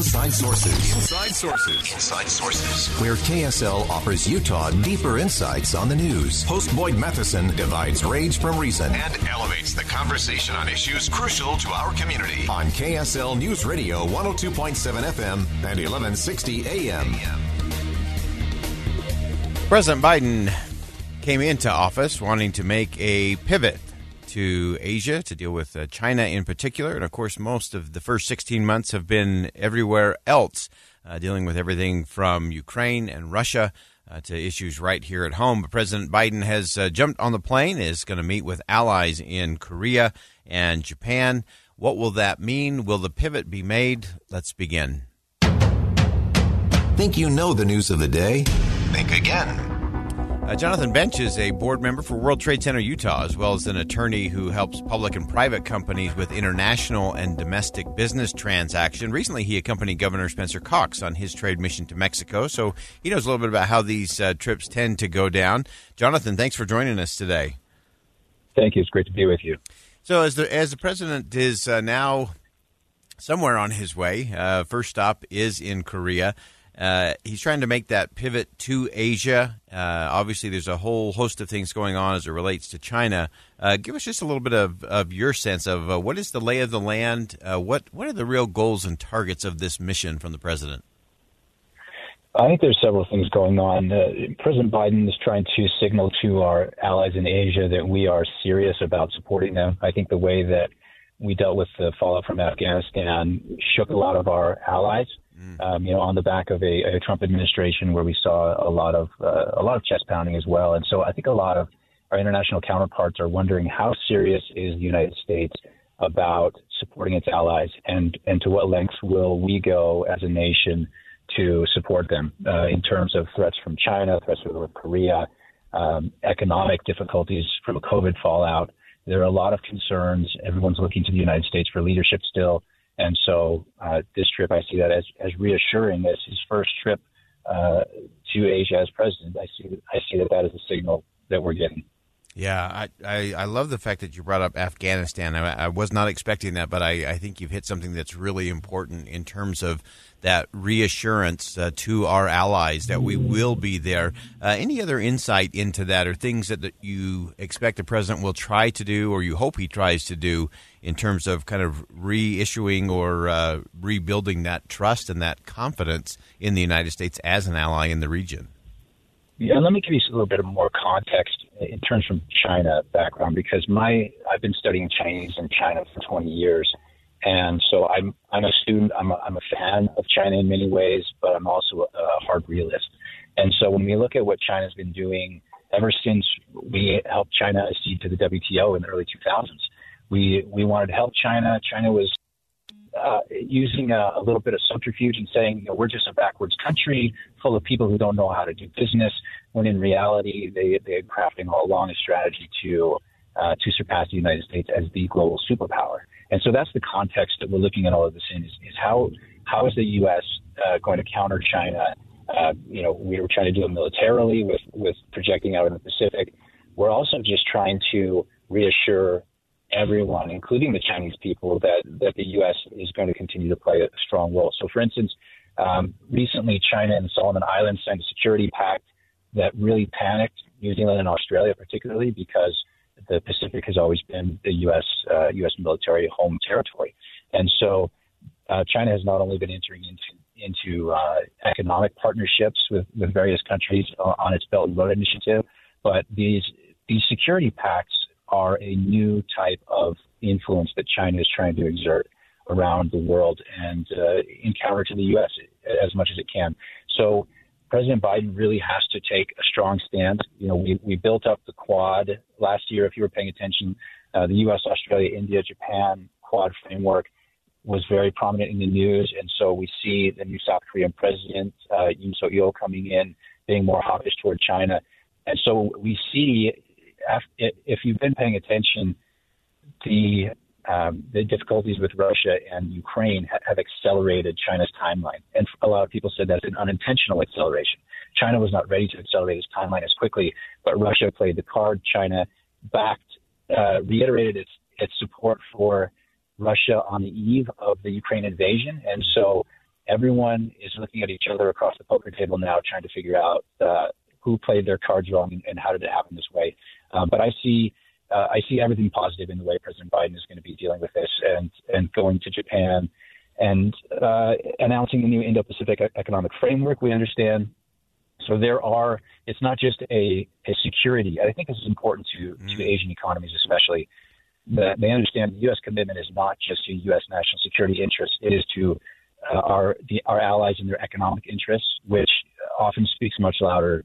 Inside Sources. Inside Sources. Inside Sources. Where KSL offers Utah deeper insights on the news. Host Boyd Matheson divides rage from reason and elevates the conversation on issues crucial to our community. On KSL News Radio 102.7 FM and 1160 AM. President Biden came into office wanting to make a pivot to Asia to deal with uh, China in particular. And of course, most of the first 16 months have been everywhere else, uh, dealing with everything from Ukraine and Russia. Uh, to issues right here at home. But President Biden has uh, jumped on the plane, is going to meet with allies in Korea and Japan. What will that mean? Will the pivot be made? Let's begin. Think you know the news of the day? Think again. Uh, Jonathan Bench is a board member for World Trade Center Utah, as well as an attorney who helps public and private companies with international and domestic business transaction. Recently, he accompanied Governor Spencer Cox on his trade mission to Mexico, so he knows a little bit about how these uh, trips tend to go down. Jonathan, thanks for joining us today. Thank you. It's great to be with you. So, as the as the president is uh, now somewhere on his way, uh, first stop is in Korea. Uh, he's trying to make that pivot to Asia. Uh, obviously, there's a whole host of things going on as it relates to China. Uh, give us just a little bit of, of your sense of uh, what is the lay of the land? Uh, what what are the real goals and targets of this mission from the president? I think there's several things going on. President Biden is trying to signal to our allies in Asia that we are serious about supporting them. I think the way that we dealt with the fallout from Afghanistan shook a lot of our allies. Mm. Um, you know, on the back of a, a, Trump administration where we saw a lot of uh, a lot of chest pounding as well, and so I think a lot of our international counterparts are wondering how serious is the United States about supporting its allies, and and to what lengths will we go as a nation to support them uh, in terms of threats from China, threats from North Korea, um, economic difficulties from a COVID fallout. There are a lot of concerns. Everyone's looking to the United States for leadership still. And so uh, this trip, I see that as, as reassuring as his first trip uh, to Asia as president. I see I see that that is a signal that we're getting. Yeah, I, I, I, love the fact that you brought up Afghanistan. I, I was not expecting that, but I, I, think you've hit something that's really important in terms of that reassurance uh, to our allies that we will be there. Uh, any other insight into that or things that, that you expect the president will try to do or you hope he tries to do in terms of kind of reissuing or uh, rebuilding that trust and that confidence in the United States as an ally in the region? Yeah, let me give you a little bit of more context in terms from China background because my I've been studying Chinese in China for 20 years, and so I'm I'm a student. I'm a, I'm a fan of China in many ways, but I'm also a, a hard realist. And so when we look at what China's been doing ever since we helped China accede to the WTO in the early 2000s, we we wanted to help China. China was uh, using a, a, little bit of subterfuge and saying, you know, we're just a backwards country full of people who don't know how to do business, when in reality they they're crafting all along a strategy to uh, to surpass the United States as the global superpower. And so that's the context that we're looking at all of this in is, is how how is the U.S. Uh, going to counter China? Uh, you know, we were trying to do it militarily with with projecting out in the Pacific. We're also just trying to reassure everyone, including the Chinese people, that, that the U.S. is going to continue to play a strong role. So, for instance, um, recently China and Solomon Islands signed a security pact that really panicked New Zealand and Australia, particularly because the Pacific has always been the U.S. Uh, U.S. military home territory, and so uh, China has not only been entering into into uh, economic partnerships with, with various countries on its Belt and Road Initiative, but these these security pacts are a new type of influence that China is trying to exert around the world and uh, encounter to the U.S. as much as it can. So President Biden really has to take a strong stand. You know, we, we built up the Quad last year. If you were paying attention, uh, the U.S., Australia, India, Japan Quad framework was very prominent in the news, and so we see the new South Korean president uh, Yoon Suk Yeol coming in, being more hawkish toward China, and so we see, if you've been paying attention, the um, the difficulties with Russia and Ukraine have accelerated China's timeline. And a lot of people said that's an unintentional acceleration. China was not ready to accelerate its timeline as quickly, but Russia played the card. China backed, uh, reiterated its, its support for Russia on the eve of the Ukraine invasion. And so everyone is looking at each other across the poker table now, trying to figure out uh, who played their cards wrong and, and how did it happen this way. Uh, but I see uh, I see everything positive in the way President Biden is going to be dealing with this and and going to Japan and uh, announcing the new Indo-Pacific economic framework. We understand. So there are. It's not just a, a security. I think this is important to mm. to Asian economies, especially. That they understand the U.S. commitment is not just to U.S. national security interests. It is to uh, our the, our allies and their economic interests, which often speaks much louder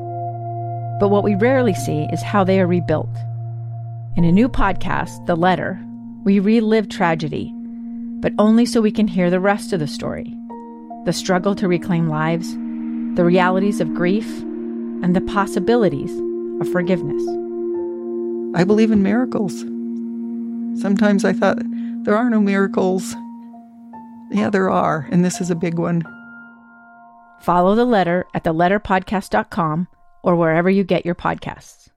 But what we rarely see is how they are rebuilt in a new podcast, The Letter, we relive tragedy, but only so we can hear the rest of the story the struggle to reclaim lives, the realities of grief, and the possibilities of forgiveness. I believe in miracles. Sometimes I thought there are no miracles. Yeah, there are, and this is a big one. Follow the letter at theletterpodcast.com or wherever you get your podcasts.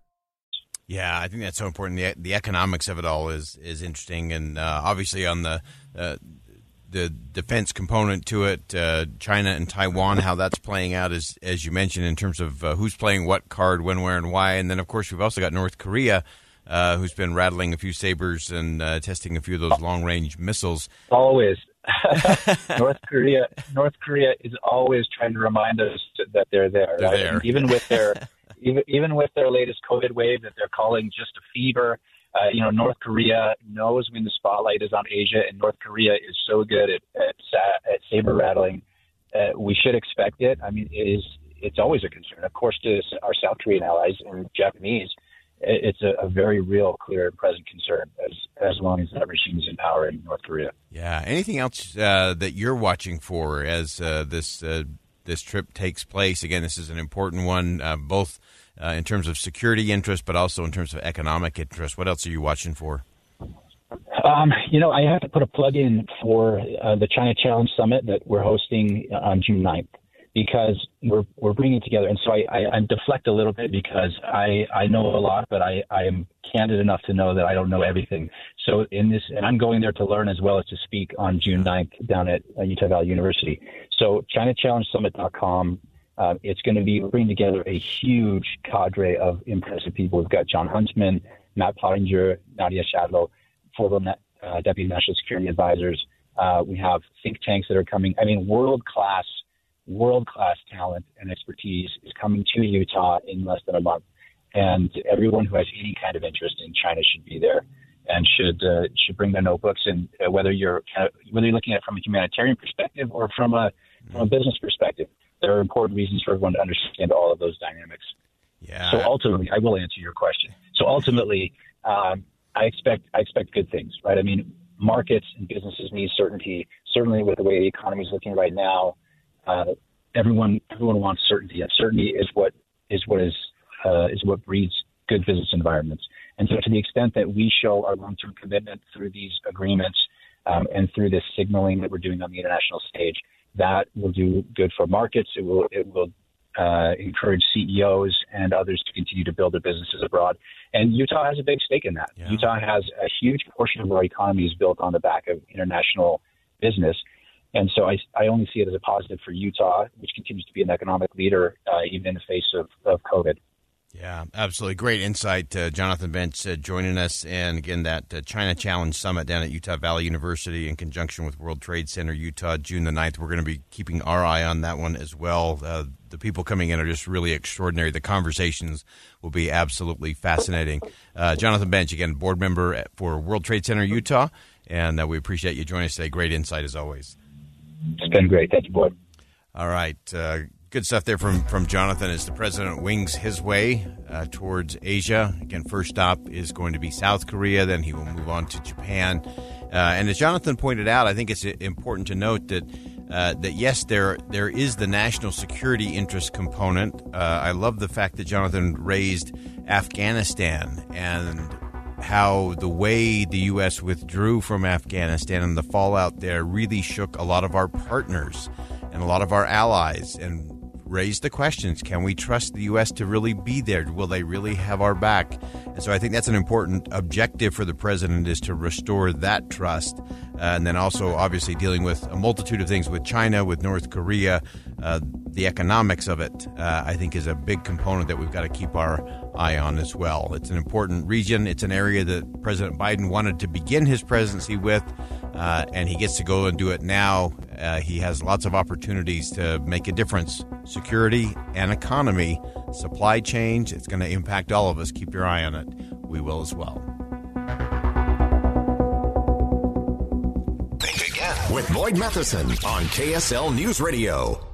Yeah, I think that's so important. The, the economics of it all is is interesting, and uh, obviously on the uh, the defense component to it, uh, China and Taiwan, how that's playing out, as as you mentioned, in terms of uh, who's playing what card, when, where, and why, and then of course we've also got North Korea, uh, who's been rattling a few sabers and uh, testing a few of those long range missiles. Always, North Korea. North Korea is always trying to remind us that they're there. They're right? there. Even with their even, even with their latest COVID wave that they're calling just a fever, uh, you know, North Korea knows when the spotlight is on Asia, and North Korea is so good at at, at saber rattling. Uh, we should expect it. I mean, it is it's always a concern. Of course, to our South Korean allies and Japanese, it's a, a, very real, clear, and present concern as as long as that regime is in power in North Korea. Yeah. Anything else uh, that you're watching for as uh, this uh, this trip takes place? Again, this is an important one, uh, both uh, in terms of security interest, but also in terms of economic interest? What else are you watching for? Um, you know, I have to put a plug in for uh, the China Challenge Summit that we're hosting on June 9th because we're we're bringing together. And so I, I, I deflect a little bit because I, I know a lot, but I, I am candid enough to know that I don't know everything. So in this, and I'm going there to learn as well as to speak on June 9th down at uh, Utah Valley University. So ChinaChallengeSummit.com uh, it's going to be bringing together a huge cadre of impressive people. We've got Jon Huntsman, Matt Pottinger, Nadia Schadlow, former uh, deputy national security advisors. Uh, we have think tanks that are coming. I mean, world class, world class talent and expertise is coming to Utah in less than a month, and everyone who has any kind of interest in China should be there and should uh, should bring their notebooks. And uh, whether you're kind of, whether you're looking at it from a humanitarian perspective or from a from a business perspective, there are important reasons for everyone to understand all of those dynamics. Yeah. So ultimately, I will answer your question. So ultimately, um, I expect I expect good things, right? I mean, markets and businesses need certainty. Certainly, with the way the economy is looking right now, uh, everyone everyone wants certainty. And certainty is what is what is uh, is what breeds good business environments. And so, to the extent that we show our long-term commitment through these agreements um, and through this signaling that we're doing on the international stage, that will do good for markets. It will it will uh, encourage CEOs and others to continue to build their businesses abroad. And Utah has a big stake in that. Yeah. Utah has a huge portion of our economy is built on the back of international business. And so I, I only see it as a positive for Utah, which continues to be an economic leader uh, even in the face of, of COVID. Yeah, absolutely. Great insight. Uh, Jonathan Bench uh, joining us. And again, that uh, China Challenge Summit down at Utah Valley University in conjunction with World Trade Center Utah, June the 9th. We're going to be keeping our eye on that one as well. Uh, the people coming in are just really extraordinary. The conversations will be absolutely fascinating. Uh, Jonathan Bench, again, board member for World Trade Center Utah. And uh, we appreciate you joining us today. Great insight as always. It's been great. Thank you, Boyd. All right good stuff there from, from Jonathan as the president wings his way uh, towards Asia. Again, first stop is going to be South Korea, then he will move on to Japan. Uh, and as Jonathan pointed out, I think it's important to note that uh, that yes, there there is the national security interest component. Uh, I love the fact that Jonathan raised Afghanistan and how the way the U.S. withdrew from Afghanistan and the fallout there really shook a lot of our partners and a lot of our allies and raise the questions. Can we trust the U.S. to really be there? Will they really have our back? And so I think that's an important objective for the president is to restore that trust. Uh, and then also, obviously, dealing with a multitude of things with China, with North Korea, uh, the economics of it, uh, I think, is a big component that we've got to keep our eye on as well. It's an important region. It's an area that President Biden wanted to begin his presidency with, uh, and he gets to go and do it now. Uh, he has lots of opportunities to make a difference. Security and economy, supply chains, it's going to impact all of us. Keep your eye on it. We will as well. With Boyd Matheson on KSL News Radio.